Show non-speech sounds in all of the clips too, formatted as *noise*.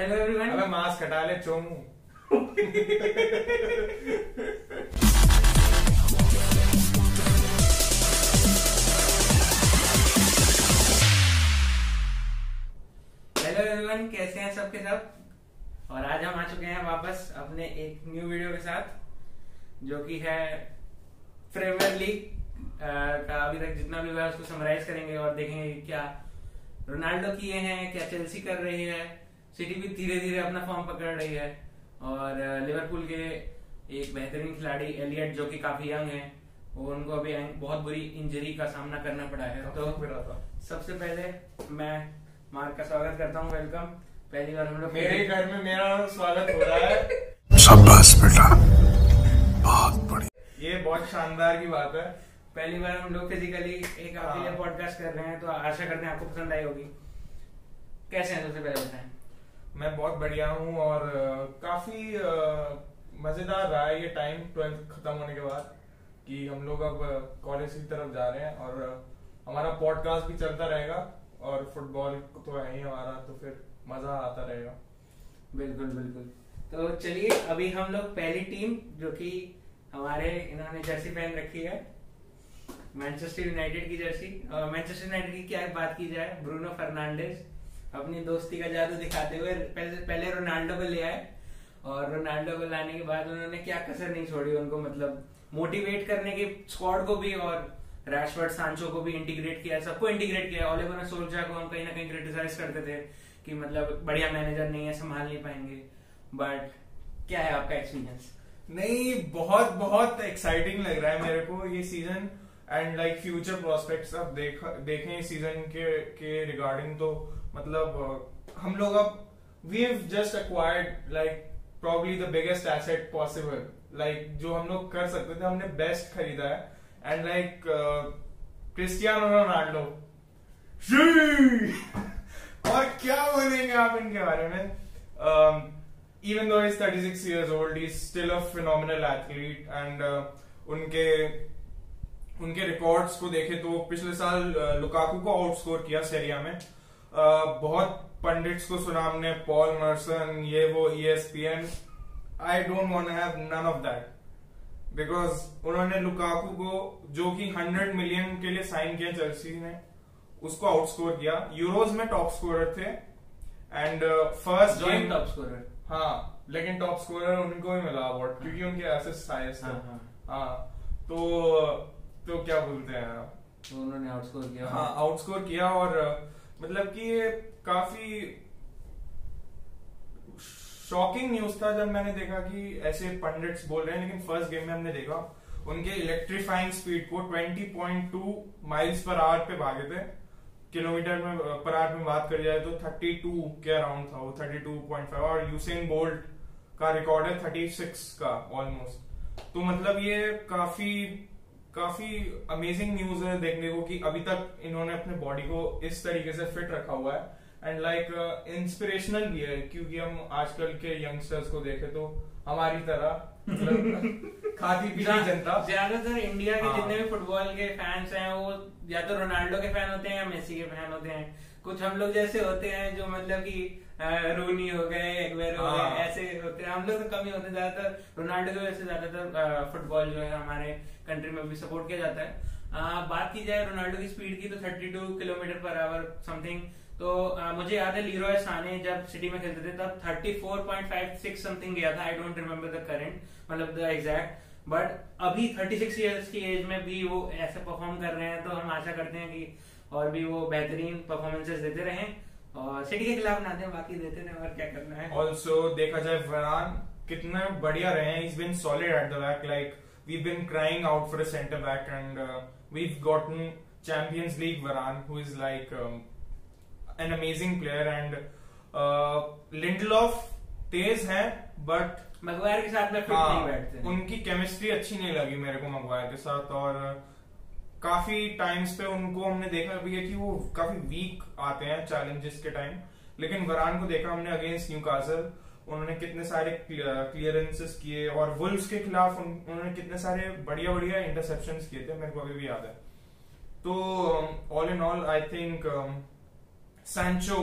Hello everyone अबे mask हटा ले चोमू हेलो एवरीवन कैसे हैं सबके सब? और आज हम आ चुके हैं वापस अपने एक न्यू वीडियो के साथ जो कि है प्रीमियर लीग का अभी तक जितना भी हुआ है उसको समराइज करेंगे और देखेंगे क्या रोनाल्डो किए हैं क्या चेल्सी कर रही है। सिटी भी धीरे धीरे अपना फॉर्म पकड़ रही है। और लिवरपूल के एक बेहतरीन खिलाड़ी एलियट जो कि काफ़ी यंग है वो उनको अभी बहुत बुरी इंजरी का सामना करना पड़ा है। तो सबसे पहले मैं मार्क का स्वागत करता हूँ वेलकम पहली बार हम लोग मेरे घर में मेरा स्वागत हो रहा है। *laughs* शाबाश बेटा। बहुत बढ़िया। ये बहुत शानदार की बात है। पहली बार हम लोग फिजिकली एक आपके लिए। पॉडकास्ट कर रहे हैं तो आशा करते हैं आपको पसंद आई होगी। कैसे हैं सबसे पहले बताएँ? मैं बहुत बढ़िया हूँ और काफ़ी मज़ेदार रहा है ये टाइम ट्वेल्थ खत्म होने के बाद कि हम लोग अब कॉलेज की तरफ़ जा रहे हैं और हमारा पॉडकास्ट भी चलता रहेगा और फुटबॉल तो है ही हमारा तो फिर मज़ा आता रहेगा। बिल्कुल बिल्कुल। तो चलिए, अभी हम लोग पहली टीम जो कि हमारे इन्होंने जर्सी पहन रखी है मैनचेस्टर यूनाइटेड की जर्सी मैनचेस्टर यूनाइटेड की क्या बात की जाए? ब्रूनो फर्नांडिस अपनी दोस्ती का जादू दिखाते हुए पहले पहले रोनाल्डो को ले आए। और रोनाल्डो को लाने के बाद उन्होंने क्या कसर नहीं छोड़ी, उनको मतलब मोटिवेट करने के स्क्वाड को भी और रैशवर्ड सांचो को भी इंटीग्रेट किया, सबको इंटीग्रेट किया। ओलिवर सोल्जा को हम कहीं ना कहीं क्रिटिसाइज करते थे कि मतलब बढ़िया मैनेजर नहीं है, संभाल नहीं पाएँगे। बट क्या है आपका एक्सपीरियंस नहीं, बहुत बहुत एक्साइटिंग लग रहा है मेरे को ये season and like future prospects अब देख, देखें सीज़न के के रिगार्डिंग तो। मतलब हम लोग अब we have just acquired like probably the biggest asset possible like जो हम लोग कर सकते थे हमने बेस्ट खरीदा है. And like Cristiano Ronaldo. और क्या बोलेंगे आप इनके बारे में? Even though he's 36 years old, he's still a phenomenal athlete and uh, उनके उनके रिकॉर्ड्स को देखे तो पिछले साल लुकाकू को आउटस्कोर किया सेरिया में। बहुत पंडित्स को सुना हमने पॉल मर्सन ये वो E ESPN I don't want have none of that because उन्होंने लुकाकू को जो कि 100 मिलियन के लिए साइन किया चेल्सी ने उसको आउटस्कोर किया. यूरोज में टॉप स्कोरर थे. And first joint top scorer हाँ लेकिन टॉप स्कोरर उनको ही मिला अवार्ड क्योंकि उनके असिस्ट हाईएस्ट थे। हाँ, हाँ। तो तो क्या बोलते हैं तो उन्होंने आउटस्कोर किया। हाँ आउटस्कोर किया और अ, मतलब कि ये काफ़ी शॉकिंग न्यूज़ था जब मैंने देखा कि ऐसे पंडित्स बोल रहे हैं, लेकिन फ़र्स्ट गेम में हमने देखा, उनके इलेक्ट्रीफाइंग स्पीड को 20.2 माइल्स पर आवर पे भागे थे। किलोमीटर में पर आवर में बात करी जाए तो 32 के अराउंड था वो 32.5 और यूसेन बोल्ट का रिकॉर्ड है 36 का ऑलमोस्ट तो मतलब ये काफ़ी काफ़ी अमेजिंग न्यूज़ है देखने को कि अभी तक इन्होंने अपने बॉडी को इस तरीके से फिट रखा हुआ है। एंड लाइक इंस्पिरेशनल भी है क्योंकि हम आजकल के यंगस्टर्स को देखे तो हमारी तरह मतलब *laughs* खाती पीती जनता। ज़्यादातर इंडिया के हाँ। जितने भी फुटबॉल के फैंस हैं वो या तो रोनाल्डो के फ़ैन होते हैं या मेसी के फ़ैन होते हैं। कुछ हम लोग जैसे होते हैं जो मतलब कि रूनी हो गए एग्वेर हो हाँ। गए ऐसे होते हैं। हम लोग तो कम ही होते हैं ज़्यादातर रोनाल्डो की वजह से ज़्यादातर फुटबॉल जो है हमारे कंट्री में भी सपोर्ट किया जाता है। अ, बात की जाए रोनाल्डो की स्पीड की तो 32 किलोमीटर पर आवर समथिंग तो अ, मुझे याद है लीरॉय साने जब सिटी में खेलते थे तब 34.56 समथिंग गया था। I don't remember the current मतलब द एग्जैक्ट बट अभी 36 इयर्स की एज में भी वो ऐसे परफॉर्म कर रहे हैं तो हम आशा करते हैं कि और भी वो बेहतरीन परफॉर्मेंसेस देते रहें। और सिटी के खिलाफ ना दें बाकी देते रहें और क्या करना है? ऑल्सो देखा जाए वरान कितने बढ़िया रहे हैं। Been solid at the back like we been crying out for a centre back and we gotten Champions League Varane who is like an amazing player and Lindelof तेज है बट मगवायर के साथ में फिट नहीं बैठते हाँ, उनकी chemistry अच्छी नहीं लगी मेरे को मगवायर के साथ और काफ़ी टाइम्स पे उनको हमने देखा भी है कि वो काफ़ी वीक आते हैं चैलेंजेस के टाइम लेकिन वरान को देखा हमने अगेंस्ट न्यू काजल उन्होंने कितने सारे क्लियरेंसेस किए और वुल्स के खिलाफ उन, उन्होंने कितने सारे बढ़िया बढ़िया इंटरसेप्शन किए थे मेरे को अभी भी याद है. तो all in all I think Sancho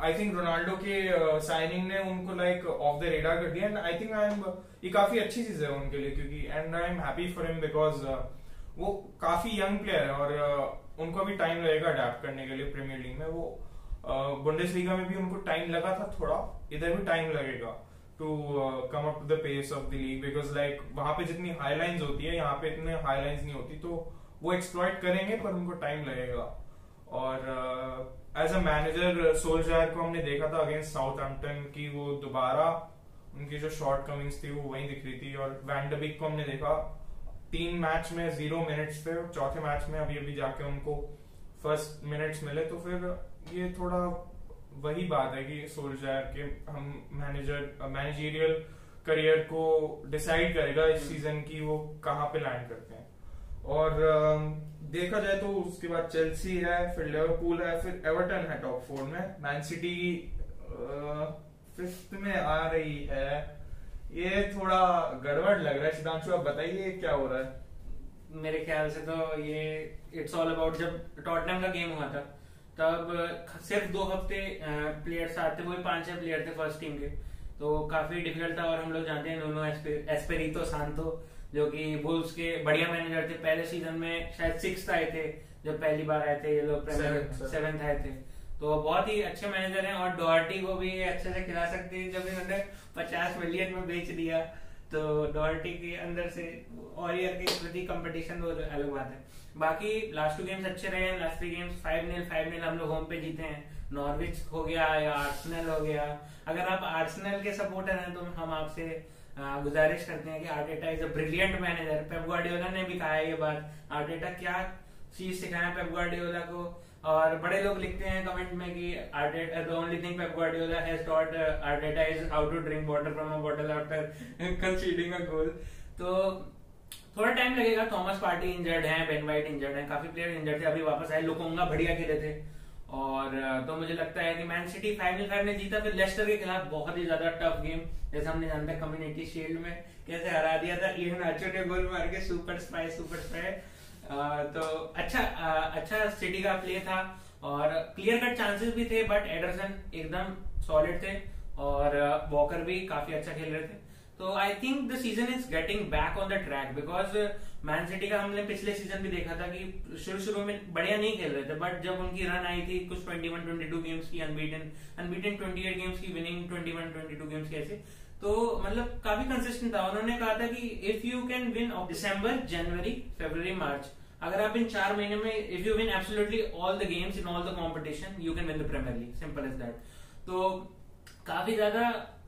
I think Ronaldo के साइनिंग uh, ने उनको लाइक ऑफ़ द रेडा कर दिया. And I think I am ये काफ़ी अच्छी चीज़ है उनके लिए क्योंकि and I am happy for him because वो काफ़ी यंग प्लेयर है और उनको अभी टाइम लगेगा अडेप्ट करने के लिए प्रीमियर लीग में। वो बुंडेस लीगा में भी उनको टाइम लगा था थोड़ा, इधर भी टाइम लगेगा to come up the pace of the league because like वहाँ पे जितनी हाईलाइंस होती है, यहाँ पे इतने हाई हाईलाइंस नहीं होती तो वो एक्सप्लॉइट करेंगे पर उनको टाइम लगेगा। और एज अ मैनेजर सोल्जार को हमने देखा था अगेंस्ट साउथ एम्पटन की वो दोबारा, उनकी जो शॉर्ट कमिंग्स थी वो वही दिख रही थी और वैंडबिक को हमने देखा। तीन मैच में ज़ीरो मिनट्स पे चौथे मैच में अभी अभी जाके उनको फ़र्स्ट मिनट्स मिले तो फिर ये थोड़ा वही बात है कि सोल्जर के हम मैनेजर मैनेजरियल करियर को डिसाइड करेगा इस सीज़न की वो कहाँ पे लैंड करते हैं। और देखा जाए तो उसके बाद चेल्सी है फिर लिवरपूल है फिर एवर्टन है टॉप फोर में। मैन सिटी फिफ्थ में आ रही है। ये थोड़ा गड़बड़ लग रहा है सिद्धांशु आप बताइए क्या हो रहा है? मेरे ख्याल से तो ये इट्स ऑल अबाउट जब टॉटनम का गेम हुआ था तब सिर्फ़ दो हफ़्ते प्लेयर्स आते वही पाँच छह प्लेयर थे फ़र्स्ट टीम के। तो काफ़ी डिफ़िकल्ट था और हम लोग जानते हैं नोनो एस्पेरितो सांतो जो कि बुल्स के बढ़िया मैनेजर थे। पहले सीज़न में शायद सिक्स आए थे जब पहली बार आए थे ये लोग सेवेंथ आए थे। तो बहुत ही अच्छे मैनेजर हैं और डॉर्टी को भी अच्छे से खिला सकते हैं, जब इन्होंने पचास मिलियन में बेच दिया तो डॉर्टी के अंदर से और ईयर के प्रति कंपटीशन वो अलग बात है। बाकी लास्ट टू गेम्स अच्छे रहे हैं last three games five nil five nil हम लोग होम पे जीते हैं। नॉर्विच हो गया या आर्सनल हो गया। अगर आप आर्सनल के सपोर्टर हैं तो हम आपसे गुजारिश करते हैं कि Arteta is a brilliant manager Pep Guardiola ने भी कहा है ये बात। आर्टेटा क्या चीज़ सिखाया पेप गार्डियोला को? और बड़े लोग लिखते हैं कमेंट में कि only thing Pep Guardiola has taught Arteta is how to drink water from a bottle after conceding a goal तो थोड़ा टाइम लगेगा थॉमस पार्टी इंजर्ड है बेन वाइट इंजर्ड है, काफ़ी प्लेयर इंजर्ड थे, अभी वापस आए लोकोंगा बढ़िया खेले थे। और तो मुझे लगता है कि मैन सिटी फाइनल फाइव ने जीता, फिर लेस्टर के खिलाफ बहुत ही ज़्यादा टफ गेम जैसे हमने जानते है कम्युनिटी शील्ड में, कैसे हरा दिया था इवन अच्छे गोल मार के सुपर स्पाई सुपर स्पाई तो अच्छा अच्छा सिटी का प्ले था और क्लियर कट चांसेस भी थे बट एडरसन एकदम सॉलिड थे और वॉकर भी काफ़ी अच्छा खेल रहे थे। तो I think the season is getting back on the track because Man City का हमने पिछले सीज़न भी देखा था कि शुरू शुरू में बढ़िया नहीं खेल रहे थे बट जब उनकी रन आई थी कुछ 21 22 गेम्स की अनबीटन अनबीटन 28 गेम्स की विनिंग 21 22 गेम्स की ऐसे। तो मतलब काफ़ी कंसिस्टेंट था। उन्होंने कहा था कि if you can win December January February March अगर आप इन चार महीने में if you win absolutely all the games in all the competition you can win the Premier League simple as that तो काफ़ी ज़्यादा,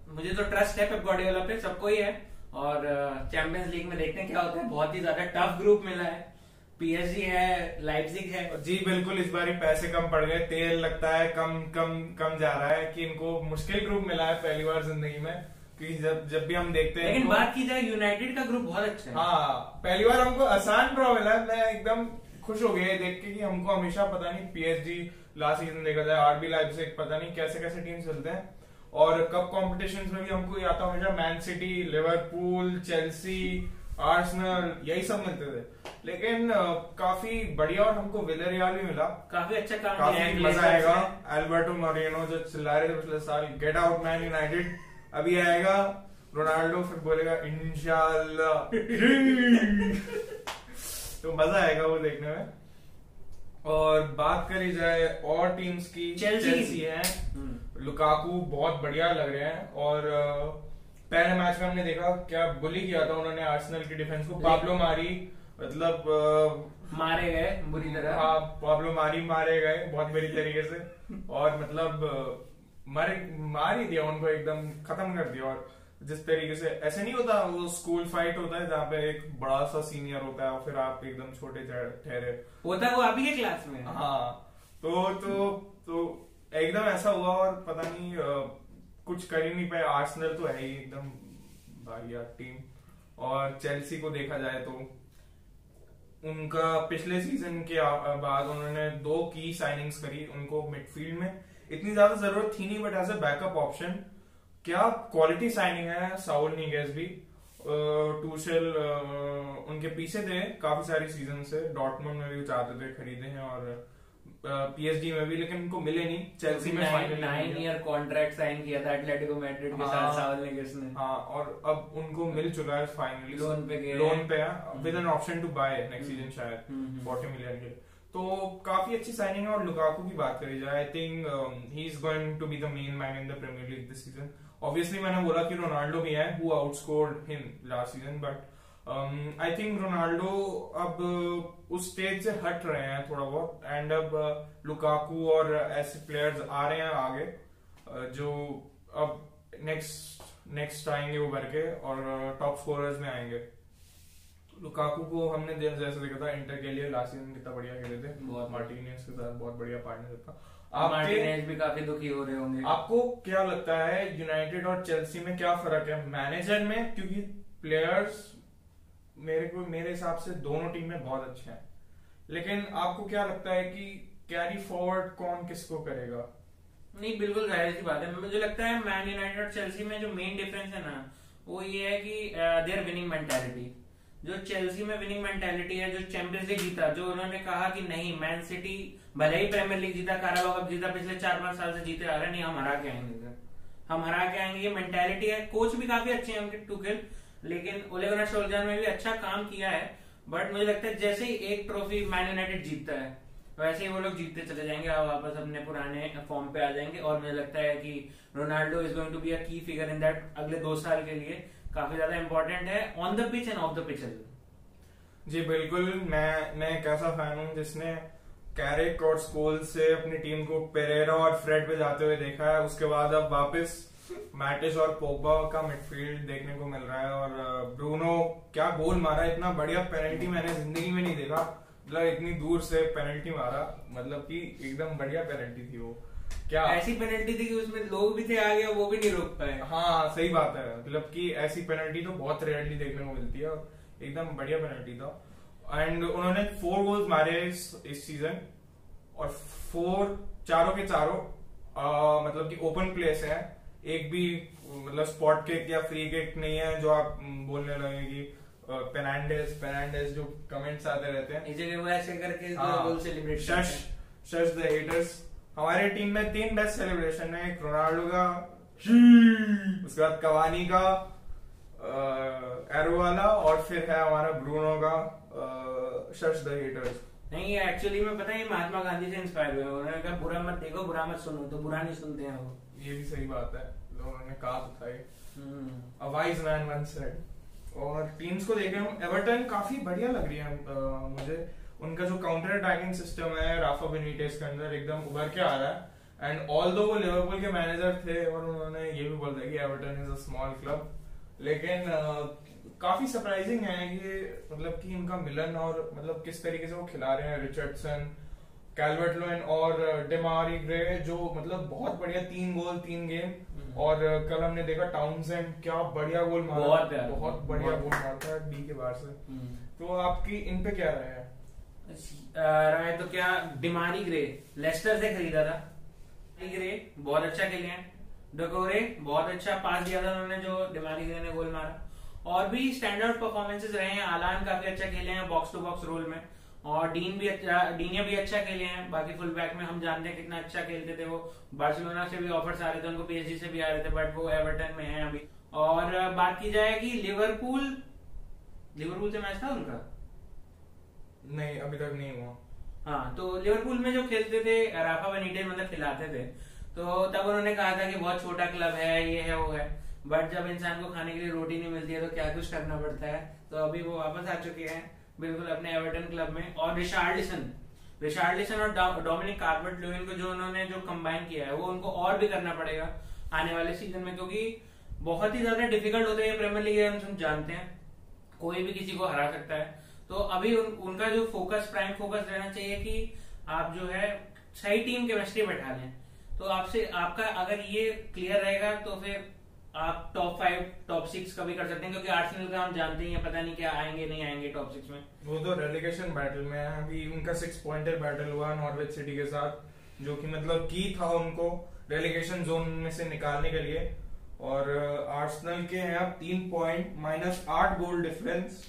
मुझे तो ट्रस्ट है पेप गार्डियोला पे, सबको ही है। और चैंपियंस लीग में देखते हैं क्या होता है। बहुत ही ज़्यादा टफ ग्रुप मिला है। पीएसजी है लाइप्जिग है। जी, बिल्कुल, इस बार पैसे कम पड़ गए। तेल लगता है, कम कम कम जा रहा है कि इनको मुश्किल ग्रुप मिला है पहली बार ज़िंदगी में। क्योंकि जब जब भी हम देखते हैं लेकिन बात की जाए यूनाइटेड का ग्रुप बहुत अच्छा है। हाँ पहली बार हमको आसान ड्रॉ मिला मैं एकदम खुश हो गया देख के कि हमको हमेशा पता नहीं पीएसजी लास्ट सीज़न देखा जाए आरबी लाइव पता नहीं कैसे कैसे टीम चलते हैं। और कप कॉम्पिटिशन में भी हमको ये आता हमेशा Man City Liverpool Chelsea Arsenal यही सब मिलते थे। लेकिन काफ़ी बढ़िया और हमको विलरियाल भी मिला। काफ़ी अच्छा काम काफ़ी मज़ा आएगा। एल्बर्टो मोरिनो जो चिल्ला रहे थे पिछले साल गेट आउट मैन यूनाइटेड अभी आएगा रोनाल्डो फिर बोलेगा इंशाल्लाह। तो मज़ा आएगा वो देखने में। और बात करी जाए और टीम्स की चेल्सी है। लुकाकू बहुत बढ़िया लग रहे हैं और पहले मैच में हमने देखा क्या बुली किया था उन्होंने आर्सेनल की डिफेंस को। पाब्लो मारी मतलब मारे गए बुरी तरह। हाँ पाब्लो मारी मारे गए बहुत बुरी तरीके से। और मतलब मारे मार ही दिया उनको एकदम खत्म कर दिया। और जिस तरीके से ऐसे नहीं होता वो स्कूल फाइट होता है जहाँ पे एक बड़ा सा सीनियर होता है और फिर आप एकदम छोटे ठहरे होता है वो आप ही के क्लास में। हाँ तो तो तो एकदम ऐसा हुआ और पता नहीं आ, कुछ कर ही नहीं पाए। आर्सेनल तो है ही एकदम बढ़िया टीम और चेल्सी को देखा जाए तो उनका पिछले सीज़न के बाद उन्होंने दो की साइनिंग्स करी उनको मिडफील्ड में। इतनी ज़्यादा ज़रूरत थी नहीं but as a backup option क्या क्वालिटी साइनिंग है? साउल नीगेस भी टूशल उनके पीछे थे काफ़ी सारी सीज़न से। डॉटमंड में भी चाहते थे खरीदे हैं और पीएसडी में भी लेकिन उनको मिले नहीं। चेल्सी में नाइन ईयर कॉन्ट्रैक्ट साइन किया था एटलेटिको मैड्रिड के साथ हाँ। सावल नेगेस ने। हाँ और अब उनको मिल चुका है फाइनली Loan पे गए लोन पे है। With an option to buy next season शायद हम्म, हम्म। 40 मिलियन के। तो काफ़ी अच्छी साइनिंग है और लुकाकू की बात करी जाए I think he is going to be the main man in the Premier League this season obviously मैंने बोला कि रोनाल्डो भी है who outscored him last season but I think Ronaldo अब उस स्टेज से हट रहे हैं थोड़ा बहुत एंड अब लुकाकू और ऐसे प्लेयर्स आ रहे हैं आगे uh, जो अब नेक्स्ट नेक्स्ट आएँगे उभर के और टॉप स्कोरर्स में आएँगे। लुकाकू को हमने जैसे देखा था इंटर के लिए लास्ट सीज़न कितना बढ़िया खेले थे। बहुत। मार्टिनेज के साथ बहुत बढ़िया पार्टनरशिप था। आपके मार्टिनेज भी काफ़ी दुखी हो रहे होंगे। आपको क्या लगता है यूनाइटेड और चेल्सी में क्या फ़र्क है? मैनेजर में क्योंकि प्लेयर्स मेरे को मेरे हिसाब से दोनों टीमें बहुत अच्छे हैं। लेकिन आपको क्या लगता है कि कैरी फॉरवर्ड कौन किसको करेगा? नहीं बिल्कुल ज़ाहिर सी बात है। मुझे लगता है मैन यूनाइटेड और चेल्सी में जो मेन डिफरेंस है ना वो ये है कि देयर विनिंग मेंटालिटी जो चेल्सी में विनिंग मेंटेलिटी है, जो चैंपियंस लीग जीता, जो उन्होंने कहा कि नहीं मैन सिटी भले ही प्रीमियर लीग जीता काराबा कप जीता, पिछले चार पाँच साल से जीते आ रहे नहीं, हम हरा के आएँगे हम हरा के आएँगे, ये मेंटालिटी है। कोच भी काफ़ी अच्छे हैं उनके टूकेल लेकिन ओलेगुनर सोल्जर में भी अच्छा काम किया है बट मुझे लगता है जैसे ही एक ट्रॉफी मैन यूनाइटेड जीतता है, वैसे ही वो लोग जीतते चले जाएँगे और वापस अपने पुराने फॉर्म पे आ जाएँगे, और मुझे लगता है कि Ronaldo is going to be a key figure in that अगले दो साल के लिए। काफ़ी ज़्यादा इंपॉर्टेंट है on the pitch and off the pitch जी, बिल्कुल, मैं मैं एक ऐसा फ़ैन हूँ जिसने कैरिक और स्कोल से अपनी टीम को पेरेरा और फ्रेड पे जाते हुए देखा है। उसके बाद अब वापस मैटिस और पोगबा का मिडफील्ड देखने को मिल रहा है और ब्रूनो क्या गोल मारा इतना बढ़िया पेनल्टी मैंने ज़िंदगी में नहीं देखा। मतलब इतनी दूर से पेनल्टी मारा। मतलब कि एकदम बढ़िया पेनल्टी थी वो। क्या? ऐसी पेनल्टी थी कि उसमें लोग भी थे आगे और वो भी नहीं रोक पाए। हाँ सही बात है। मतलब कि ऐसी पेनल्टी तो बहुत रेयरली देखने को मिलती है। एकदम बढ़िया पेनल्टी था। एंड उन्होंने फोर गोल्स मारे इस इस सीज़न और फोर चारों के चारों आ, मतलब कि ओपन प्लेस है। एक भी मतलब स्पॉट किक या फ्री किक नहीं है जो आप बोलने लगे कि पेनांडेस पेनांडेस जो कमेंट्स आते रहते हैं। इस वो ऐसे करके goal celebrate shh shh the haters हमारे टीम में तीन बेस्ट सेलिब्रेशन है एक रोनाल्डो का उसके बाद कवानी का एरो वाला और फिर है हमारा ब्रूनो का शश द हेटर्स नहीं ये एक्चुअली में पता है महात्मा गांधी से इंस्पायर हुए उन्होंने कहा बुरा मत देखो बुरा मत सुनो। तो बुरा नहीं सुनते हैं वो। ये भी सही बात है। लोगों ने कहा तो था ये। A wise man once said और टीम्स को देखे हम। एवर्टन काफ़ी बढ़िया लग रही है अ, मुझे। उनका जो काउंटर अटैकिंग सिस्टम है राफा बेनिटेस के अंदर एकदम उभर के आ रहा है। एंड ऑल दो वो लिवरपूल के मैनेजर थे और उन्होंने ये भी बोल दिया कि Everton is a small club लेकिन अ, काफ़ी सरप्राइजिंग है ये मतलब कि इनका मिलन और मतलब किस तरीके से वो खिला रहे हैं रिचर्डसन कैल्वर्ट लोइन और डेमारी ग्रे जो मतलब बहुत बढ़िया तीन गोल तीन गेम और कल हमने देखा टाउनसेंड क्या बढ़िया गोल मारा। बहुत। बहुत बढ़िया गोल मारता है डी के बाहर से। हम्म। तो आपकी इन पे क्या राय है? राय तो क्या डिमारी ग्रे? लेस्टर से खरीदा था। ग्रे, बहुत अच्छा खेले हैं। डकोरे बहुत अच्छा पास दिया था उन्होंने जो डिमारी ग्रे ने गोल मारा। और भी स्टैंडर्ड परफॉर्मेंसेस रहे हैं। आलान काफ़ी अच्छा खेले हैं बॉक्स टू बॉक्स रोल में। और डीन भी अच्छा डीनिया भी अच्छा खेले हैं। बाकी फुल बैक में हम जानते हैं कितना अच्छा खेलते थे वो। बार्सिलोना से भी ऑफर्स आ रहे थे, उनको पीएसजी से भी आ रहे थे बट वो एवर्टन में है अभी। और बात की जाए कि लिवरपूल लिवरपूल से मैच था उनका? नहीं, अभी तक नहीं हुआ। हाँ तो लिवरपूल में जो खेलते थे राफा बेनिटेज मतलब खिलाते थे तो तब उन्होंने कहा था कि बहुत छोटा क्लब है, ये है, वो है। बट जब इंसान को खाने के लिए रोटी नहीं मिलती है तो क्या कुछ करना पड़ता है? तो अभी वो वापस आ चुके हैं, बिल्कुल अपने एवर्टन क्लब में। और रिशार्लिसन रिशार्लिसन और डोमिनिक कार्बर्ट लुइन को जो उन्होंने जो कंबाइन किया है, वो उनको और भी करना पड़ेगा आने वाले सीज़न में, क्योंकि बहुत ही ज़्यादा डिफ़िकल्ट होते हैं प्रीमियर लीग हम जानते हैं। कोई भी किसी को हरा सकता है। तो अभी उन, उनका जो फोकस प्राइम फोकस रहना चाहिए कि आप जो है सही टीम केमिस्ट्री बैठा लें। तो आपसे आपका अगर ये क्लियर रहेगा तो फिर आप टॉप फाइव टॉप सिक्स का भी कर सकते हैं क्योंकि आर्सेनल का हम जानते हैं पता नहीं क्या आएँगे नहीं आएँगे टॉप सिक्स में। वो तो रेलिगेशन बैटल में है अभी उनका सिक्स पॉइंटर बैटल हुआ नॉर्वेज सिटी के साथ जो कि मतलब की था उनको रेलिगेशन जोन में से निकालने के लिए। और आर्सेनल के हैं अब तीन पॉइंट माइनस आठ गोल डिफरेंस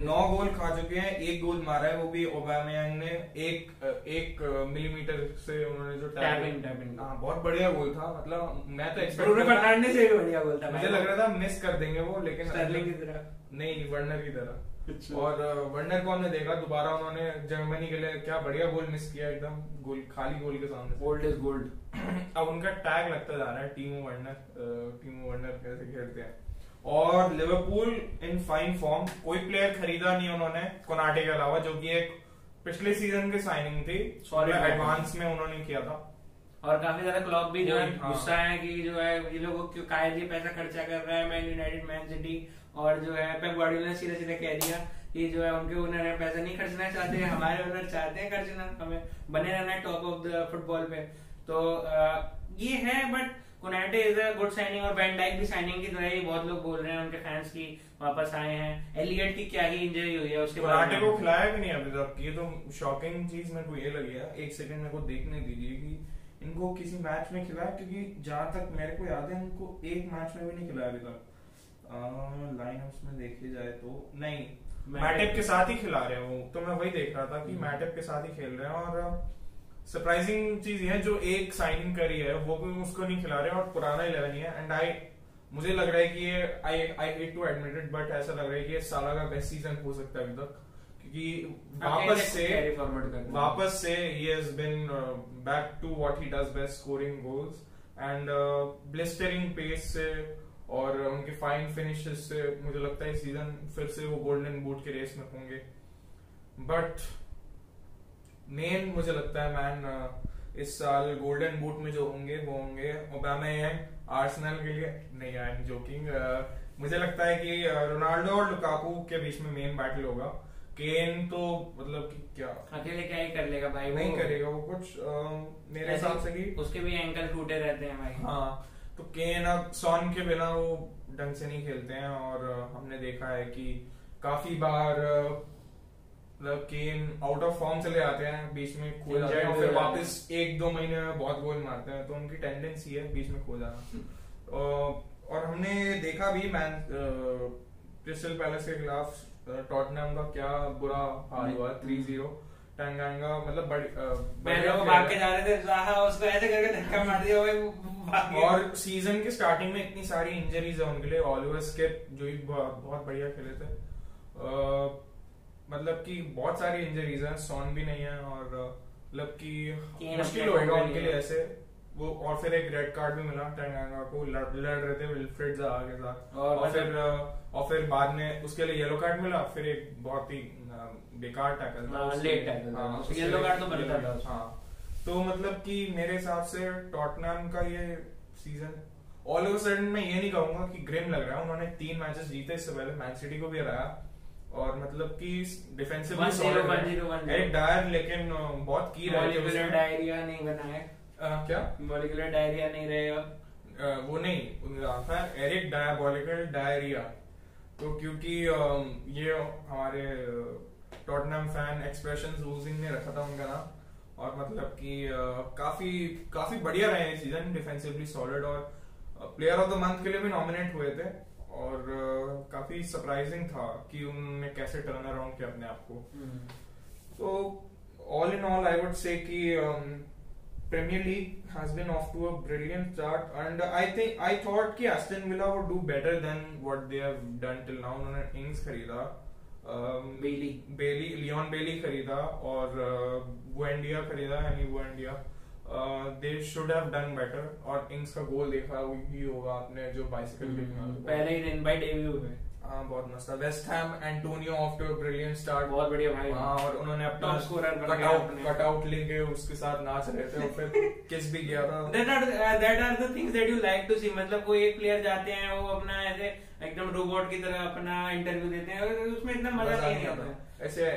नौ गोल खा चुके हैं एक गोल मारा है वो भी ओबामयांग ने एक एक मिलीमीटर से उन्होंने जो Tapping, tapping. हाँ बहुत बढ़िया गोल था मतलब मैं तो expect ब्रूनो से भी बढ़िया गोल था मुझे लग रहा था मिस कर देंगे वो लेकिन स्टर्लिंग की तरह। नहीं वर्नर की तरह। अच्छा। और वर्नर को हमने देखा दोबारा उन्होंने जर्मनी के लिए क्या बढ़िया गोल मिस किया एकदम गोल खाली गोल के सामने गोल्ड इज़ गोल्ड अब उनका टैग लगता जा रहा है टीमो वर्नर टीमो वर्नर कैसे खेलते हैं। और लिवरपूल इन फाइन फॉर्म कोई प्लेयर खरीदा नहीं उन्होंने कोनाटे के अलावा जो कि एक पिछले सीज़न की साइनिंग थी। Solid एडवांस में उन्होंने किया था। और काफ़ी ज़्यादा क्लब भी जो है हाँ। गुस्सा है कि जो है ये लोग क्यों कायद ये पैसा खर्चा कर रहा है मैन यूनाइटेड मैन सिटी और जो है पेप गार्डियोला ने सीधे सीधे कह दिया कि जो है उनके ओनर है पैसा नहीं खर्चना चाहते *laughs* हमारे ओनर चाहते हैं खर्चना हमें बने रहना है टॉप ऑफ़ द फुटबॉल पे। तो ये है but Konate is a good signing और वैन डाइक भी साइनिंग की तरह ही बहुत लोग बोल रहे हैं उनके फैंस की वापस आए हैं। एलियट की क्या ही इंजरी हुई है उसके बाद को खिलाया भी नहीं अभी तक। ये तो शॉकिंग चीज़ मेरे को ये लगी है एक सेकंड मेरे को देखने दीजिए कि इनको किसी मैच में खिलाया क्योंकि जहाँ तक मेरे को याद है इनको एक मैच में भी नहीं खिलाया अभी तक। लाइन में देखी जाए तो नहीं। मैटिप के साथ ही खिला रहे हैं वो। तो मैं वही देख रहा था कि मैटिप के साथ ही खेल रहे हैं और सरप्राइजिंग चीज़ है जो एक साइनिंग करी है वो भी उसको नहीं खिला रहे और पुराना इलेवन ही है। एंड आई मुझे लग रहा है कि ये I I hate to admit it but ऐसा लग रहा है कि ये साला का बेस्ट सीज़न हो सकता है अभी तक। क्योंकि वापस से वापस से been uh, back to what he does best scoring goals and uh, blistering pace से और उनके फाइन फिनिशेस से मुझे लगता है सीज़न फिर से वो गोल्डन बूट के रेस में होंगे। बट मेन मुझे लगता है मैन इस साल गोल्डन बूट में जो होंगे वो होंगे ओबामा आर्सेनल के लिए नहीं आई एम जोकिंग मुझे लगता है कि रोनाल्डो और लुकाकू के बीच में मेन बैटल होगा। केन तो मतलब कि क्या? अकेले क्या ही कर लेगा भाई नहीं वो करेगा वो कुछ अ, मेरे हिसाब से कि उसके भी एंकल टूटे रहते हैं भाई। हाँ तो केन अब सॉन के बिना वो ढंग से नहीं खेलते हैं और हमने देखा है कि काफ़ी बार मतलब केन आउट ऑफ़ फॉर्म चले आते हैं बीच में खो जाते हैं फिर वापस एक दो महीने में बहुत गोल मारते हैं तो उनकी टेंडेंसी है बीच में खो जाना। *laughs* और हमने देखा भी मैन क्रिस्टल पैलेस के खिलाफ टॉटनहम का क्या बुरा हाल हुआ थ्री ज़ीरो टंगांगा मतलब बड़ी खेला भाग के जा रहे थे जाहा उसको ऐसे करके धक्का मार दिया भाई। और सीज़न के स्टार्टिंग में इतनी सारी इंजरीज है उनके लिए। ऑलिवर स्किप जो बहुत बढ़िया खेले थे। मतलब कि बहुत सारी इंजरीज हैं सॉन भी नहीं है और मतलब कि मुश्किल होएगा उनके लिए ऐसे। वो और फिर एक रेड कार्ड भी मिला टंगांगा को लड़, लड़ रहे थे विल्फ्रेड जाहा के साथ। और और, मतलब- फिर और फिर बाद में उसके लिए येलो कार्ड मिला फिर एक बहुत ही बेकार टैकल था उसके yellow लिए card तो बनता था। हाँ। तो मतलब कि मेरे हिसाब से टॉटनहम का ये सीज़न ऑल ओवर सडन मैं ये नहीं कहूँगा कि ग्रिम लग रहा है। उन्होंने तीन मैचेस जीते इससे पहले मैन सिटी को भी हराया। और मतलब कि डिफेंसिवली 1-0, 1-0, 1-0 एरिक डायर लेकिन बहुत की रहे थे मॉलिक्यूलर डायरिया नहीं बना है अ, क्या? मॉलिक्यूलर डायरिया नहीं रहेगा अ, वो नहीं है एरिक डायबोलिकल डायरिया तो क्योंकि ये हमारे टॉटनहम फ़ैन एक्सप्रेशन यूजिंग ने रखा था उनका नाम। और मतलब कि काफ़ी काफ़ी बढ़िया रहे सीज़न डिफेंसिवली सॉलिड और प्लेयर ऑफ़ द मंथ के लिए भी नॉमिनेट हुए थे। और अ, काफ़ी सरप्राइजिंग था कि उन्होंने कैसे टर्न अराउंड किया अपने आप को So, all in all, I would say कि um, Premier League has been off to a brilliant start, and I think I thought कि Aston Villa would do better than what they have done till now. उन्होंने Ings खरीदा, um, Bailey. Bailey Leon Bailey खरीदा और Buendia खरीदा यानी Buendia they should have done better और Ings का गोल देखा ही होगा आपने जो बाइसिकल हम्म, पहले ही दिन बाई डेब्यू में हाँ बहुत मस्त था। West Ham Antonio off to brilliant start बहुत बढ़िया भाई। हाँ और उन्होंने अपना scorer बन गया कटआउट अपने। कटआउट लेके उसके साथ नाच रहे थे और फिर *laughs* किस भी गया था। That are uh, that are the things that you like to see मतलब कोई एक प्लेयर जाते हैं वो अपना ऐसे एकदम रोबोट की तरह अपना इंटरव्यू देते हैं और उसमें इतना मज़ा नहीं आता। आता। ऐसे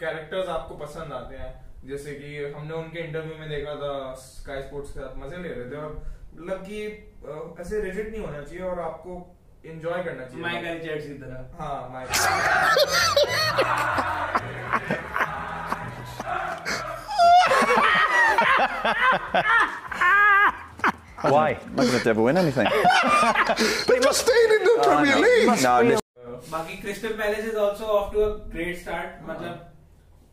कैरेक्टर्स आपको पसंद आते हैं। जैसे कि हमने उनके इंटरव्यू में देखा था स्काई स्पोर्ट्स के साथ मज़े ले रहे थे और मतलब कि ऐसे रिजिड नहीं होना चाहिए और आपको एंजॉय करना चाहिए माइकल जेट्स की तरह हाँ Michael Why? Not going to ever win anything. They just stayed in the Premier League. No, this- बाकी Crystal Palace is also off to a great start. मतलब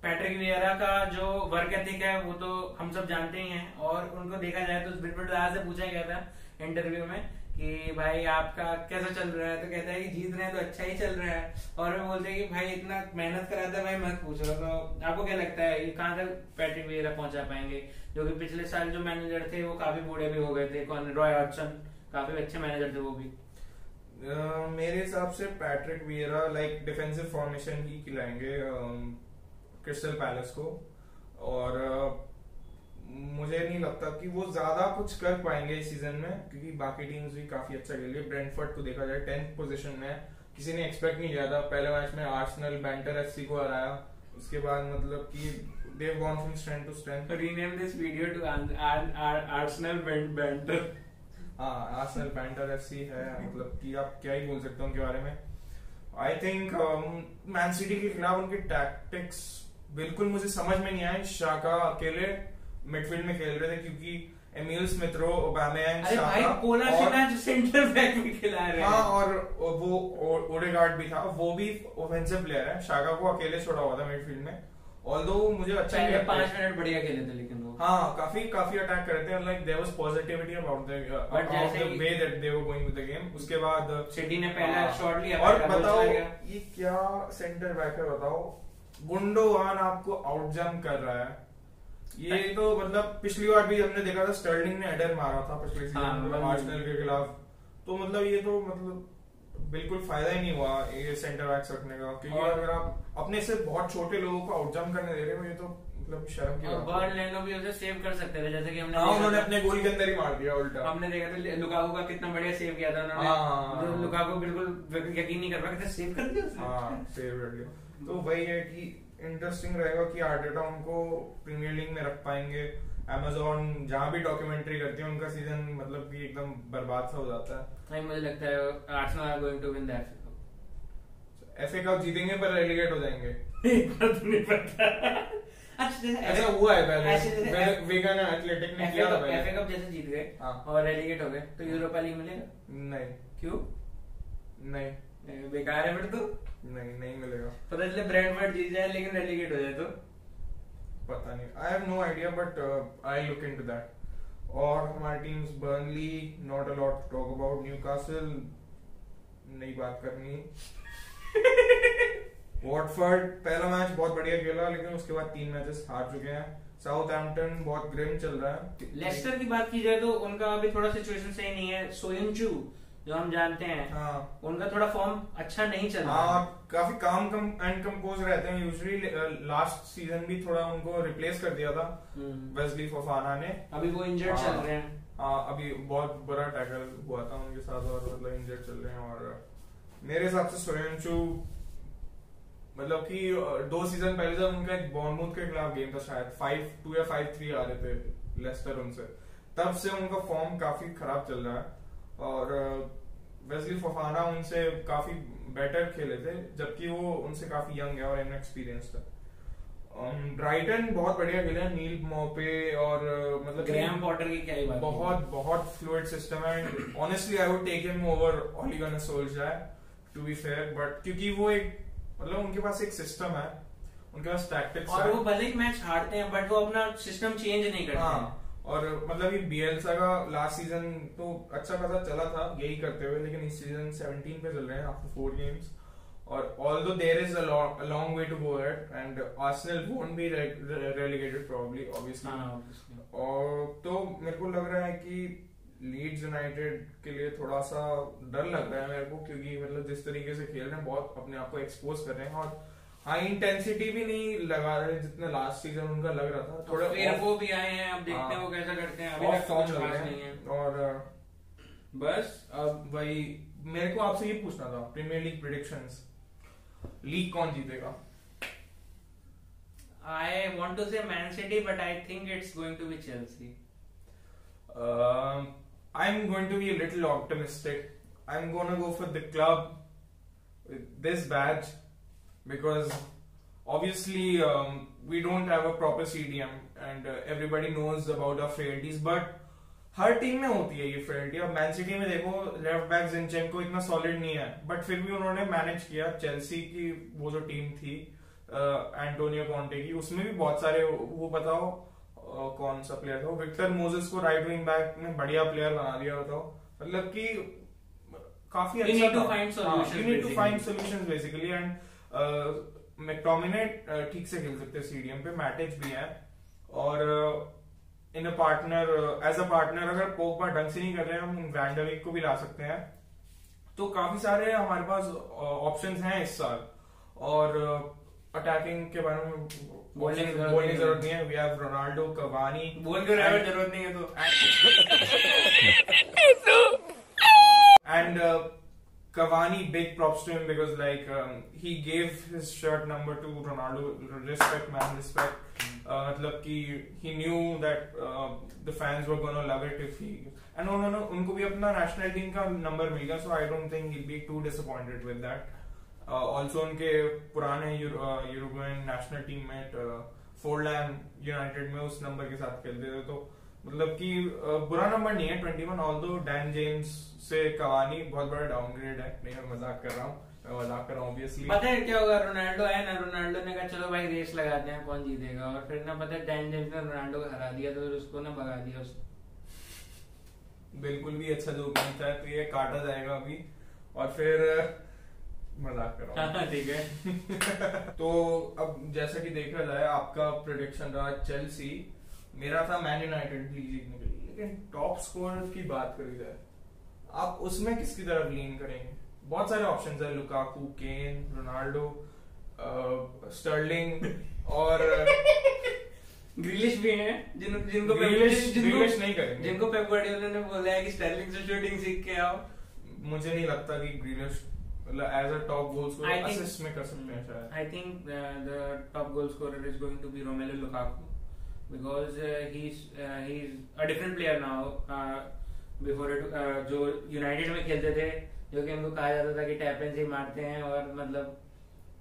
पैट्रिक वियरा का जो work ethic है वो तो हम सब जानते ही हैं। और उनको देखा जाए तो बिटबिट से पूछा गया था इंटरव्यू में कि भाई आपका कैसा चल रहा है? तो कहता है कि जीत रहे हैं तो अच्छा ही चल रहा है। और वो बोलते हैं कि भाई इतना मेहनत कराता है भाई मत पूछ रहा। तो आपको क्या लगता है ये कहाँ तक पैट्रिक वियरा पहुँचा पाएँगे? जो कि पिछले साल जो मैनेजर थे वो काफ़ी बूढ़े भी हो गए थे। कौन? रॉय हॉटसन काफ़ी अच्छे मैनेजर थे वो भी। अह, मेरे हिसाब से Patrick Vieira like defensive formation ही खिलाएँगे। क्रिस्टल पैलेस को। और मुझे नहीं लगता कि वो ज़्यादा कुछ कर पाएँगे इस सीज़न में क्योंकि बाकी टीम्स भी काफ़ी अच्छा खेल रही है। ब्रेंटफोर्ड को देखा जाए टेंथ पोजीशन में किसी ने एक्सपेक्ट नहीं किया था। पहले मैच में आर्सेनल बैंटर एफसी को हराया। उसके बाद मतलब कि they've gone from strength to strength rename this video to Arsenal banter. हाँ आर्सेनल बैंटर एफसी है। मतलब कि आप क्या ही बोल सकते हो उनके बारे में। आई थिंक मैन सिटी के खिलाफ उनके टैक्टिक्स बिल्कुल मुझे समझ में नहीं आए शाका अकेले मिडफील्ड में खेल रहे थे क्योंकि Emile Smith Rowe Aubameyang Xhaka Cola और- जो सेंटर बैक में खिला रहे हाँ। हैं और वो ओडेगार्ड भी था वो भी ऑफेंसिव प्लेयर है। शाका को अकेले छोड़ा हुआ था मिडफील्ड में। ऑल्दो मुझे अच्छा नहीं लगता पाँच मिनट बढ़िया खेले थे लेकिन वो। हाँ काफ़ी काफ़ी अटैक कर रहे थे like there was positivity about the about जैसे ही- way that they were going with the game उसके बाद सिटी ने पहला हाँ, शॉट लिया और बताओ ये क्या सेंटर बैक है बताओ। गुंडोवान आपको आउट जंप कर रहा है। ये तो मतलब पिछली बार भी हमने देखा था स्टर्लिंग ने हेडर मारा था पिछले सीज़न हाँ, मतलब- आर्सेनल के खिलाफ। तो मतलब ये तो मतलब बिल्कुल फ़ायदा ही नहीं हुआ ये सेंटर बैक्स रखने का। क्योंकि अगर आप अपने से बहुत छोटे लोगों को आउट जंप करने दे रहे हो ये तो मतलब शर्म की बात बर्ड है लैंडो भी उसे सेव कर सकते थे जैसे कि हमने हाँ उन्होंने अपने गोल के अंदर ही मार दिया उल्टा। हमने देखा था लुकाकू का कितना बढ़िया सेव किया था उन्होंने। हाँ। लुकाकू बिल्कुल यकीन नहीं कर पाया सेव कर दिया। हाँ सेव कर लिया तो वही है कि इंटरेस्टिंग रहेगा कि आर्टेटा उनको प्रीमियर लीग में रख पाएँगे। अमेजोन जहाँ भी डॉक्यूमेंट्री करती है उनका सीज़न मतलब कि एकदम बर्बाद सा हो जाता है। नहीं मुझे लगता है Arsenal are going to win that FA Cup जीतेंगे पर रेलीगेट हो जाएँगे। नहीं पता अच्छा ऐसा हुआ है पहले। वेगन एथलेटिक ने किया था एफए पहले। कप जैसे जीत गए हाँ। और रेलीगेट हो गए तो यूरोपा लीग मिलेगा? नहीं। क्यों? नहीं। बेकार है फिर तो। नहीं नहीं मिलेगा। पता चले ब्रेंटफोर्ड जीत जाए लेकिन रेलीगेट हो जाए तो। पता नहीं। I have no idea but I look into that और हमारी teams Burnley not a lot to talk about Newcastle नई बात करनी। *laughs* वॉटफोर्ड पहला मैच बहुत बढ़िया खेला लेकिन उसके बाद तीन मैचेस हार चुके हैं। साउथ एम्पटन बहुत ग्रिम चल रहा है। लेस्टर की बात की जाए तो उनका अभी थोड़ा सिचुएशन सही नहीं है। सोयनचू जो हम जानते हैं हाँ। उनका थोड़ा फॉर्म अच्छा नहीं चल रहा हाँ काफ़ी काम कम एंड कंपोज रहते हैं। यूजुअली लास्ट सीज़न भी थोड़ा उनको रिप्लेस कर दिया था हम्म। वेस्ली फोफाना ने। अभी वो इंजर्ड हाँ। चल रहे हैं। हाँ अभी बहुत बुरा टैकल हुआ था उनके साथ और मतलब इंजर्ड चल रहे हैं और मेरे हिसाब से सोयनचू मतलब कि दो सीज़न पहले जब उनका एक बॉर्नमूथ के खिलाफ गेम था शायद फाइव टू या फाइव थ्री आ रहे थे लेस्टर उनसे तब से उनका फॉर्म काफ़ी खराब चल रहा है। और वेस्ली फोफाना उनसे काफ़ी बेटर खेले थे जबकि वो उनसे काफ़ी यंग है और इनएक्सपीरियंस्ड है। ब्राइटन बहुत बढ़िया खेले हैं नील मोपे और मतलब ग्रैम पॉटर की क्या ही बात बहुत बहुत फ्लूइड सिस्टम है। Honestly I would take him over Ole Gunnar Solskjaer to be fair but क्योंकि वो एक मतलब उनके पास एक सिस्टम है उनके पास टैक्टिक्स और वो भले ही मैच हारते हैं बट वो अपना सिस्टम चेंज नहीं करते हाँ। और मतलब ये बीएलसा का लास्ट सीज़न तो अच्छा खासा चला था यही करते हुए लेकिन इस सीज़न 17 पे चल रहे हैं आफ्टर फोर गेम्स और although there is a long way to go at end Arsenal won't be relegated probably obviously और तो मेरे को लग रहा है कि लीड्स यूनाइटेड के लिए थोड़ा सा डर लग रहा है मेरे को क्योंकि मतलब जिस तरीके से खेल रहे हैं बहुत अपने आप को एक्सपोज कर रहे हैं और हाई इंटेंसिटी भी नहीं लगा रहे जितना लास्ट सीज़न उनका लग रहा था थोड़ा फिर वो भी आए हैं अब देखते हैं हाँ। वो कैसा करते हैं अभी तक कुछ खास नहीं है और बस अब वही मेरे को आपसे ये पूछना था प्रीमियर लीग प्रिडिक्शंस लीग कौन जीतेगा I want to say Man City, but I think it's going to be Chelsea. Um, I'm going to be a little optimistic. I'm gonna go for the club with this badge because obviously um, we don't have a proper CDM and uh, everybody knows about our frailties. But हर team में होती है ये फेलिटी अब man city में देखो left back जिनचेंको इतना solid नहीं है बट फिर भी उन्होंने मैनेज किया चेल्सी की वो जो टीम थी एंटोनियो कॉन्टे की उसमें भी बहुत सारे वो बताओ अ, कौन सा प्लेयर था विक्टर मोजेस को राइट विंग बैक में बढ़िया प्लेयर बना दिया बताओ मतलब कि काफ़ी अच्छा to था। find हाँ, solutions you need to basically. find solutions basically and McTominay ठीक से खेल सकते हैं सीडीएम पे मैटिच भी है। और in a partner as a partner अगर पोगबा ढंग से नहीं कर रहे हैं हम वैंडरविक को भी ला सकते हैं। तो काफ़ी सारे हमारे पास ऑप्शन हैं इस साल। और अटैकिंग के बारे में बोलने की ज़रूरत नहीं है। वी हैव रोनाल्डो कवानी बोल रहा ज़रूरत नहीं है तो। *laughs* Uh, Cavani, big props to him because like um, he gave his shirt number to Ronaldo. Respect, man, respect. Uh, मतलब कि he knew that uh, the fans were gonna love it if he and उन्होंने उनको भी अपना national team का number मिल गया so I don't think he'll be too disappointed with that. Uh, also उनके पुराने यूरोपियन नेशनल टीम में फोर्डलैम यूनाइटेड में उस नंबर के साथ खेलते थे तो मतलब कि बुरा नंबर नहीं है 21 ऑल्दो डैन जेम्स से कवानी बहुत बड़ा डाउनग्रेड है नहीं मैं मज़ाक कर रहा हूँ मैं मज़ाक कर रहा हूँ ऑब्वियसली पता है क्या होगा रोनाल्डो है ना रोनाल्डो ने कहा चलो भाई रेस लगाते हैं कौन जीतेगा? और फिर ना पता है डैन जेम्स ने रोनाल्डो को हरा दिया तो फिर उसको ना भगा दिया उसको बिल्कुल भी अच्छा जोक नहीं था तो ये काटा जाएगा अभी। और फिर मज़ाक कर रहा हूँ। हाँ ठीक है। *laughs* तो अब जैसा कि देखा जाए आपका प्रोडिक्शन रहा चेल्सी मेरा था मैन यूनाइटेड लीग जीतने के लिए। लेकिन टॉप स्कोर की बात करी जाए आप उसमें किसकी तरफ़ लीन करेंगे? बहुत सारे ऑप्शन है लुकाकू केन रोनाल्डो स्टर्लिंग और ग्रिलिश भी हैं जिन जिनको ग्रिलिश- जिनको ग्रिलिश नहीं करेंगे। जिनको पेप गार्डियोला ने बोला है कि स्टर्लिंग से शूटिंग सीख के आओ। मुझे नहीं लगता कि ग्रीलिश मतलब as a top goal scorer assist में कर सकते हैं शायद। Think uh, the top goal scorer is going to be Romelu Lukaku. Because uh, he's uh, he's a different player now. Uh, before it, uh, जो United में खेलते थे जो कि उनको कहा जाता था कि टैप एंड से मारते हैं और मतलब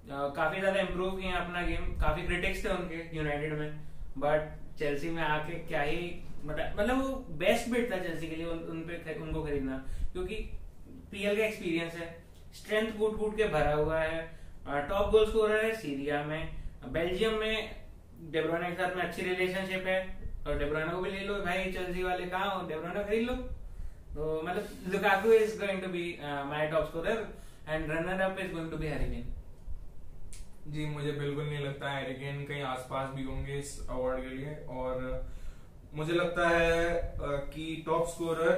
uh, काफ़ी ज़्यादा इम्प्रूव किए अपना गेम काफ़ी क्रिटिक्स थे उनके यूनाइटेड में. बट चेल्सी में आके क्या ही मतलब मतलब वो बेस्ट बिट था चेल्सी के लिए उन, उन पे उनको खरीदना. क्योंकि पीएल का एक्सपीरियंस है. स्ट्रेंथ कूट कूट के भरा हुआ है. टॉप गोल स्कोरर है सीरिया में. बेल्जियम में डेब्रोना के साथ में अच्छी रिलेशनशिप है और डेब्रोना को भी ले लो भाई चेल्सी वाले कहा हो? डेब्रोना खरीद लो। तो मतलब Lukaku is going to be my top scorer and runner up is going to be Harry Kane जी मुझे बिल्कुल नहीं लगता है एरिगेन कहीं आसपास भी होंगे इस अवार्ड के लिए और मुझे लगता है अ, कि टॉप स्कोरर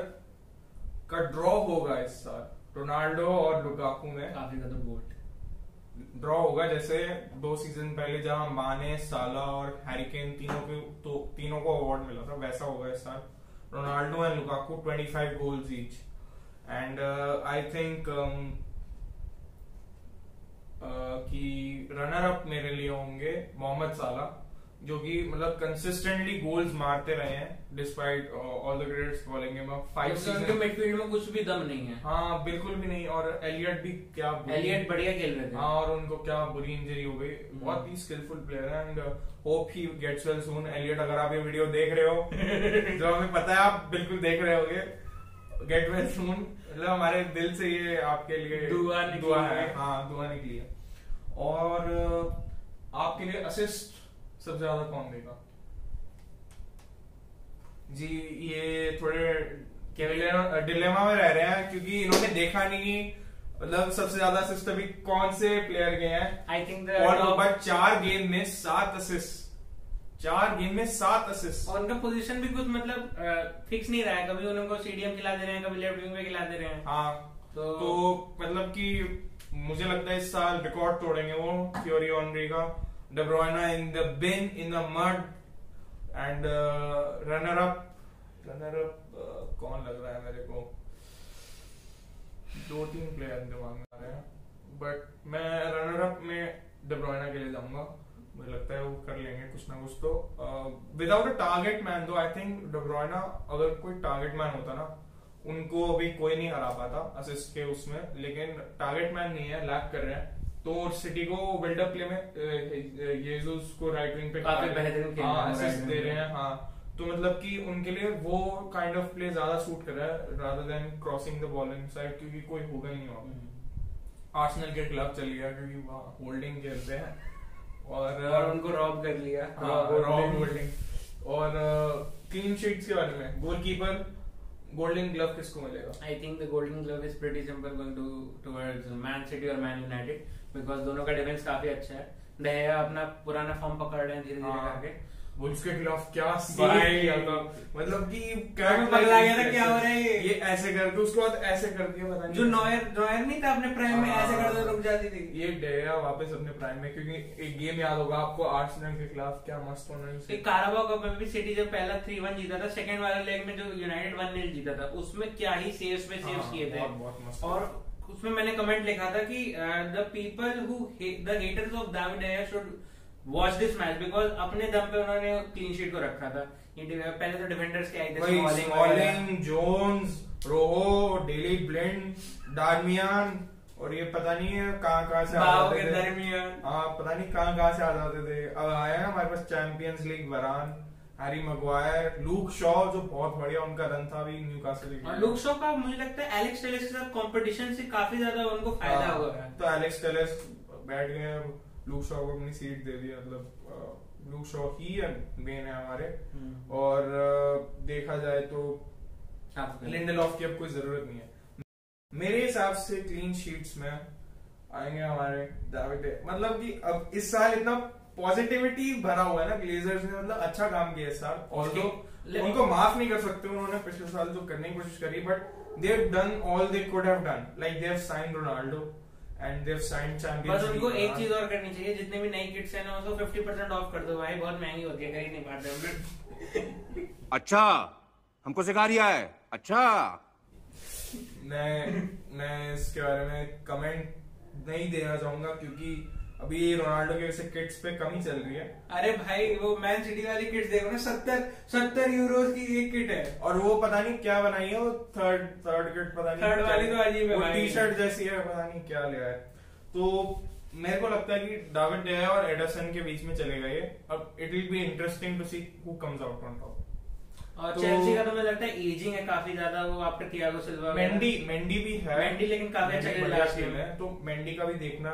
का ड्रॉ होगा इस साल। रोनाल्डो और लुकाकू में। काफ़ी ज़्यादा बोल्ड ड्रॉ होगा, जैसे दो सीज़न पहले जहाँ माने, साला और हैरिकेन तीनों के तो तीनों को अवार्ड मिला था, वैसा होगा इस साल। Ronaldo and Lukaku 25 goals each and I think कि रनर अप मेरे लिए होंगे मोहम्मद साला जो कि मतलब कंसिस्टेंटली गोल्स मारते रहे हैं despite all the credits following him five उनके सीज़न मिडफील्ड में कुछ भी दम नहीं है। हाँ बिल्कुल भी नहीं और एलियट भी क्या एलियट बढ़िया खेल रहे थे। हाँ और उनको क्या बुरी इंजरी हो गई। बहुत ही स्किलफुल प्लेयर है and hope he gets well soon Elliott अगर आप ये वीडियो देख रहे हो जो *laughs* हमें पता है आप बिल्कुल देख रहे होगे। गेट वेल सून मतलब हमारे दिल से ये आपके लिए दुआ निकली दुआ है। है। हाँ दुआ निकली है। और आपके लिए असिस्ट सबसे ज़्यादा कौन देगा? जी ये थोड़े डिलेमा में रह रहे हैं क्योंकि इन्होंने देखा नहीं कि मतलब सबसे ज़्यादा असिस्ट अभी कौन से प्लेयर गए हैं? आई थिंक और नंबर चार गेम में सात असिस्ट चार गेम में सात असिस्ट और उनका पोजीशन भी कुछ मतलब फिक्स नहीं रहा है। कभी उनको सीडीएम खिला दे रहे हैं कभी लेफ़्ट विंग पे खिला दे रहे हैं। हाँ तो- तो मतलब कि मुझे लगता है इस साल रिकॉर्ड तोड़ेंगे वो थ्योरी ऑनरी का। De Bruyne in the bin in the mud and runner up runner up कौन लग रहा है मेरे को? दो तीन प्लेयर दिमाग में आ रहे हैं बट मैं रनर अप में डेब्रोइना के लिए जाऊँगा। मुझे लगता है वो कर लेंगे कुछ ना कुछ तो। विदाउट अ टारगेट मैन दो आई थिंक डेब्रोइना अगर कोई टारगेट मैन होता ना, उनको अभी कोई नहीं हरा पाता असिस्ट के उसमें। लेकिन टारगेट मैन नहीं है लैक कर रहे हैं। तो सिटी को बिल्डअप प्ले में येजुस को राइट विंग पे काफ़ी बेहतरीन खेल असिस्ट दे रहे हैं हाँ। तो मतलब कि उनके लिए वो काइंड ऑफ़ प्ले ज़्यादा सूट कर रहा है rather than crossing the ball inside क्योंकि कोई होगा ही नहीं वहाँ आर्सेनल के खिलाफ चल गया क्योंकि वहाँ होल्डिंग खेलते हैं। और और उनको रॉब कर लिया। हाँ, रॉब होल्डिंग और क्लीन शीट्स के बारे में। गोलकीपर गोल्डन ग्लव किसको मिलेगा? I think the golden glove is pretty simple going to towards Man City और मैन यूनाइटेड बिकॉज़ दोनों का डिफेंस काफ़ी अच्छा है दया अपना पुराना फॉर्म पकड़ रहे हैं धीरे धीरे हाँ। करके के खिलाफ क्या भाई। मतलब कि क्या पगला गया था, क्या हो रहा है ये? ये ऐसे करके उसके बाद ऐसे कर दिया पता नहीं जो नॉयर नॉयर नहीं था अपने प्राइम में ऐसे कर दो रुक जाती थी ये डेया वापस अपने प्राइम में क्योंकि एक गेम याद होगा आपको आर्सेनल के खिलाफ क्या मस्त होना कि काराबाओ कप में भी सिटी जब पहला थ्री वन जीता था सेकंड वाला लेग में जो यूनाइटेड वन नील जीता था उसमें क्या ही सेव्स में सेव्स हाँ, किए थे। और उसमें मैंने कमेंट लिखा था कि the people who the haters of David de Gea should watch this match because अपने दम पे उन्होंने क्लीन शीट को रखा था। पहले तो डिफेंडर्स के आए थे Smalling Jones Rojo Daley Blind Darmian और ये पता नहीं है कहाँ कहाँ से आ जाते थे। दरमियान। हाँ पता नहीं कहाँ कहाँ से आ जाते थे। अब आया हमारे पास Champions League Varane Harry Maguire Luke Shaw जो बहुत बढ़िया उनका रन था अभी न्यूकासल के और लिए। शॉ का मुझे लगता है एलेक्स टेलेस के साथ कंपटीशन से काफ़ी ज़्यादा उनको फ़ायदा हाँ, हुआ है तो एलेक्स टेलेस बैठ गए लूक शॉ को अपनी सीट दे दी मतलब लूक शॉ ही मेन है हमारे हम्म। और देखा जाए तो। लिंडलॉफ की अब कोई ज़रूरत नहीं है मेरे हिसाब से क्लीन शीट्स में आएँगे हमारे मतलब कि अब इस साल इतना पॉजिटिविटी भरा हुआ है ना ग्लेजर्स ने मतलब अच्छा काम किया इस साल ऑल्दो ले- उनको माफ़ नहीं कर सकते उन्होंने पिछले साल जो करने की कोशिश करी but they have done all they could have done like they have sign Ronaldo and they have sign champions बस उनको एक चीज़ और करनी चाहिए जितने भी नई किट्स है ना उसको 50% ऑफ़ कर दो भाई बहुत महँगी होती है खरीद नहीं पाते हम अच्छा हमको सिखा रिया है। अच्छा। मैं मैं इसके बारे में कमेंट नहीं देना चाहूँगा क्योंकि अभी रोनाल्डो की वजह से किट्स पे कमी चल रही है। अरे भाई वो मैन सिटी वाली किट्स देखो ना सत्तर सत्तर यूरोज की एक किट है। और वो पता नहीं क्या बनाई है वो थर्ड थर्ड किट पता नहीं क्या वाली तो अजीब है टी शर्ट जैसी है पता नहीं क्या लिया है तो मेरे को लगता है कि डाविड डेया और एडरसन के बीच में चलेगा ये। अब it will be interesting to see who comes out on top और तो- चेल्सी का तो मुझे लगता है एजिंग है काफ़ी ज़्यादा वो आपका थियागो सिल्वा मेंडी मेंडी भी है मेंडी लेकिन काफ़ी अच्छा खेल रहा है तो मेंडी का भी देखना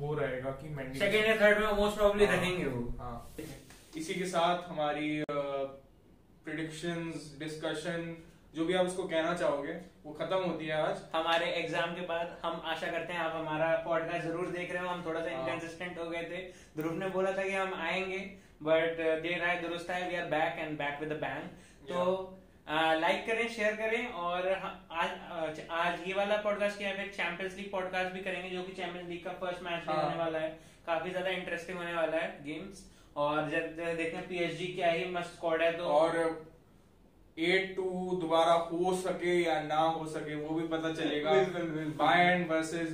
वो रहेगा कि सेकंड या थर्ड में मोस्ट प्रोबब्ली हाँ। रखेंगे वो। हाँ। इसी के साथ हमारी प्रिडिक्शंस डिस्कशन जो भी आप उसको कहना चाहोगे वो खत्म होती है आज। हमारे एग्ज़ाम के बाद हम आशा करते हैं आप हमारा पॉडकास्ट ज़रूर देख रहे हो। हम थोड़ा सा हाँ। इनकंसिस्टेंट हो गए थे। ध्रुव ने बोला था कि हम आएँगे बट देर आए दुरुस्त आए we are back and back with bang तो लाइक करें शेयर करें और आज आज ये वाला पॉडकास्ट किया फिर चैंपियंस लीग पॉडकास्ट भी करेंगे जो कि चैंपियंस लीग का फ़र्स्ट मैच हाँ। होने वाला है काफ़ी ज़्यादा इंटरेस्टिंग होने वाला है गेम्स और जब देखते हैं पीएसजी क्या ही मस्त स्क्वाड है तो और एट टू दोबारा हो सके या ना हो सके वो भी पता चलेगा बिल्कुल, बिल्कुल। बायर्न वर्सेस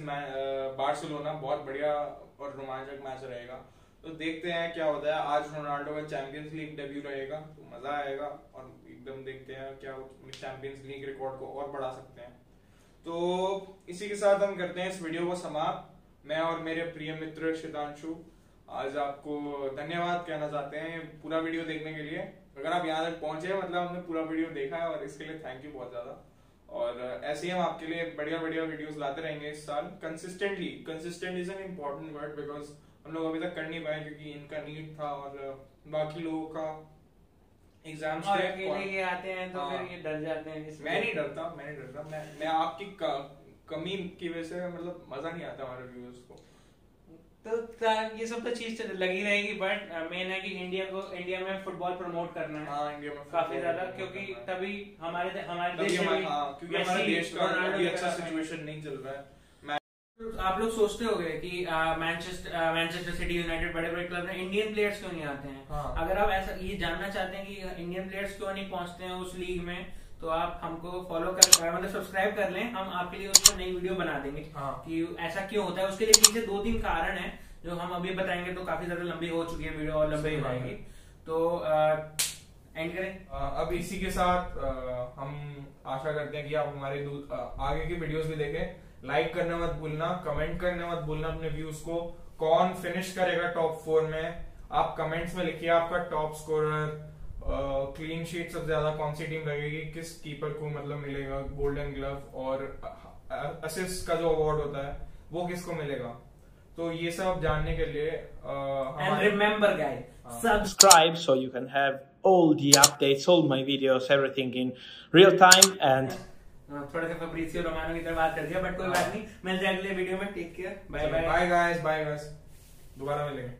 बार्सिलोना बहुत बढ़िया और रोमांचक मैच रहेगा तो देखते हैं क्या होता है। आज रोनाल्डो का चैंपियंस लीग डेब्यू रहेगा तो मज़ा आएगा और एकदम देखते हैं क्या चैंपियंस लीग रिकॉर्ड को और बढ़ा सकते हैं। तो इसी के साथ हम करते हैं इस वीडियो को समाप्त। मैं और मेरे प्रिय मित्र शितांशु, आज आपको धन्यवाद कहना चाहते हैं पूरा वीडियो देखने के लिए। अगर आप यहाँ तक पहुँचे मतलब हमने पूरा वीडियो देखा है और इसके लिए थैंक यू बहुत ज़्यादा। और ऐसे ही हम आपके लिए बढ़िया बढ़िया वीडियोस लाते रहेंगे इस साल। Consistently consistent is an important word because हम लोग अभी तक कर नहीं पाए क्योंकि इनका नीड था और बाकी लोगों का एग्ज़ाम और अकेले ये आते हैं तो हाँ। फिर ये डर जाते हैं इसलिए। मैं नहीं डरता मैं नहीं डरता। मैं मैं आपकी क- कमी की वजह से मतलब मज़ा नहीं आता हमारे व्यूअर्स को। तो ये सब तो चीज़ तो लगी रहेगी बट मेन है कि इंडिया को इंडिया में फुटबॉल प्रमोट करना है। हाँ इंडिया में काफ़ी ज़्यादा क्योंकि तभी हमारे हमारे देश में हाँ क्योंकि हमारे देश का अभी अच्छा सिचुएशन नहीं चल रहा है। आप लोग सोचते होंगे कि मैनचेस्टर मैनचेस्टर सिटी यूनाइटेड बड़े बड़े क्लब हैं इंडियन प्लेयर्स क्यों नहीं आते हैं? हाँ। अगर आप ऐसा ये जानना चाहते हैं कि इंडियन प्लेयर्स क्यों नहीं पहुँचते हैं उस लीग में तो आप हमको फॉलो कर मतलब सब्सक्राइब कर लें। हम आपके लिए उसको नई वीडियो बना देंगे। हाँ। कि ऐसा क्यों होता है? उसके लिए पीछे दो तीन कारण है जो हम अभी बताएँगे तो काफ़ी ज़्यादा लंबी हो चुकी है वीडियो और लंबी हो जाएगी। तो एंड करें। अब इसी के साथ हम आशा करते हैं कि आप हमारे आगे की वीडियोस भी देखें। लाइक करना मत भूलना कमेंट करना मत भूलना अपने व्यूज़ को। कौन फिनिश करेगा टॉप फोर में। आप कमेंट्स में लिखिए आपका टॉप स्कोरर क्लीन शीट सबसे ज़्यादा कौन सी टीम लगेगी किस कीपर को मतलब मिलेगा गोल्डन ग्लव और असिस्ट का जो अवार्ड होता है वो किसको मिलेगा? तो ये सब जानने के लिए एंड हमारे रिमेंबर गाइस सब subscribe so you can have all the updates, all my videos, everything in real time. And थोड़ा सा फब्रिसियो रोमानो की तरह बात कर दिया बट कोई बात नहीं। मिलते हैं अगले वीडियो में। Take care bye bye bye guys bye guys दोबारा मिलेंगे।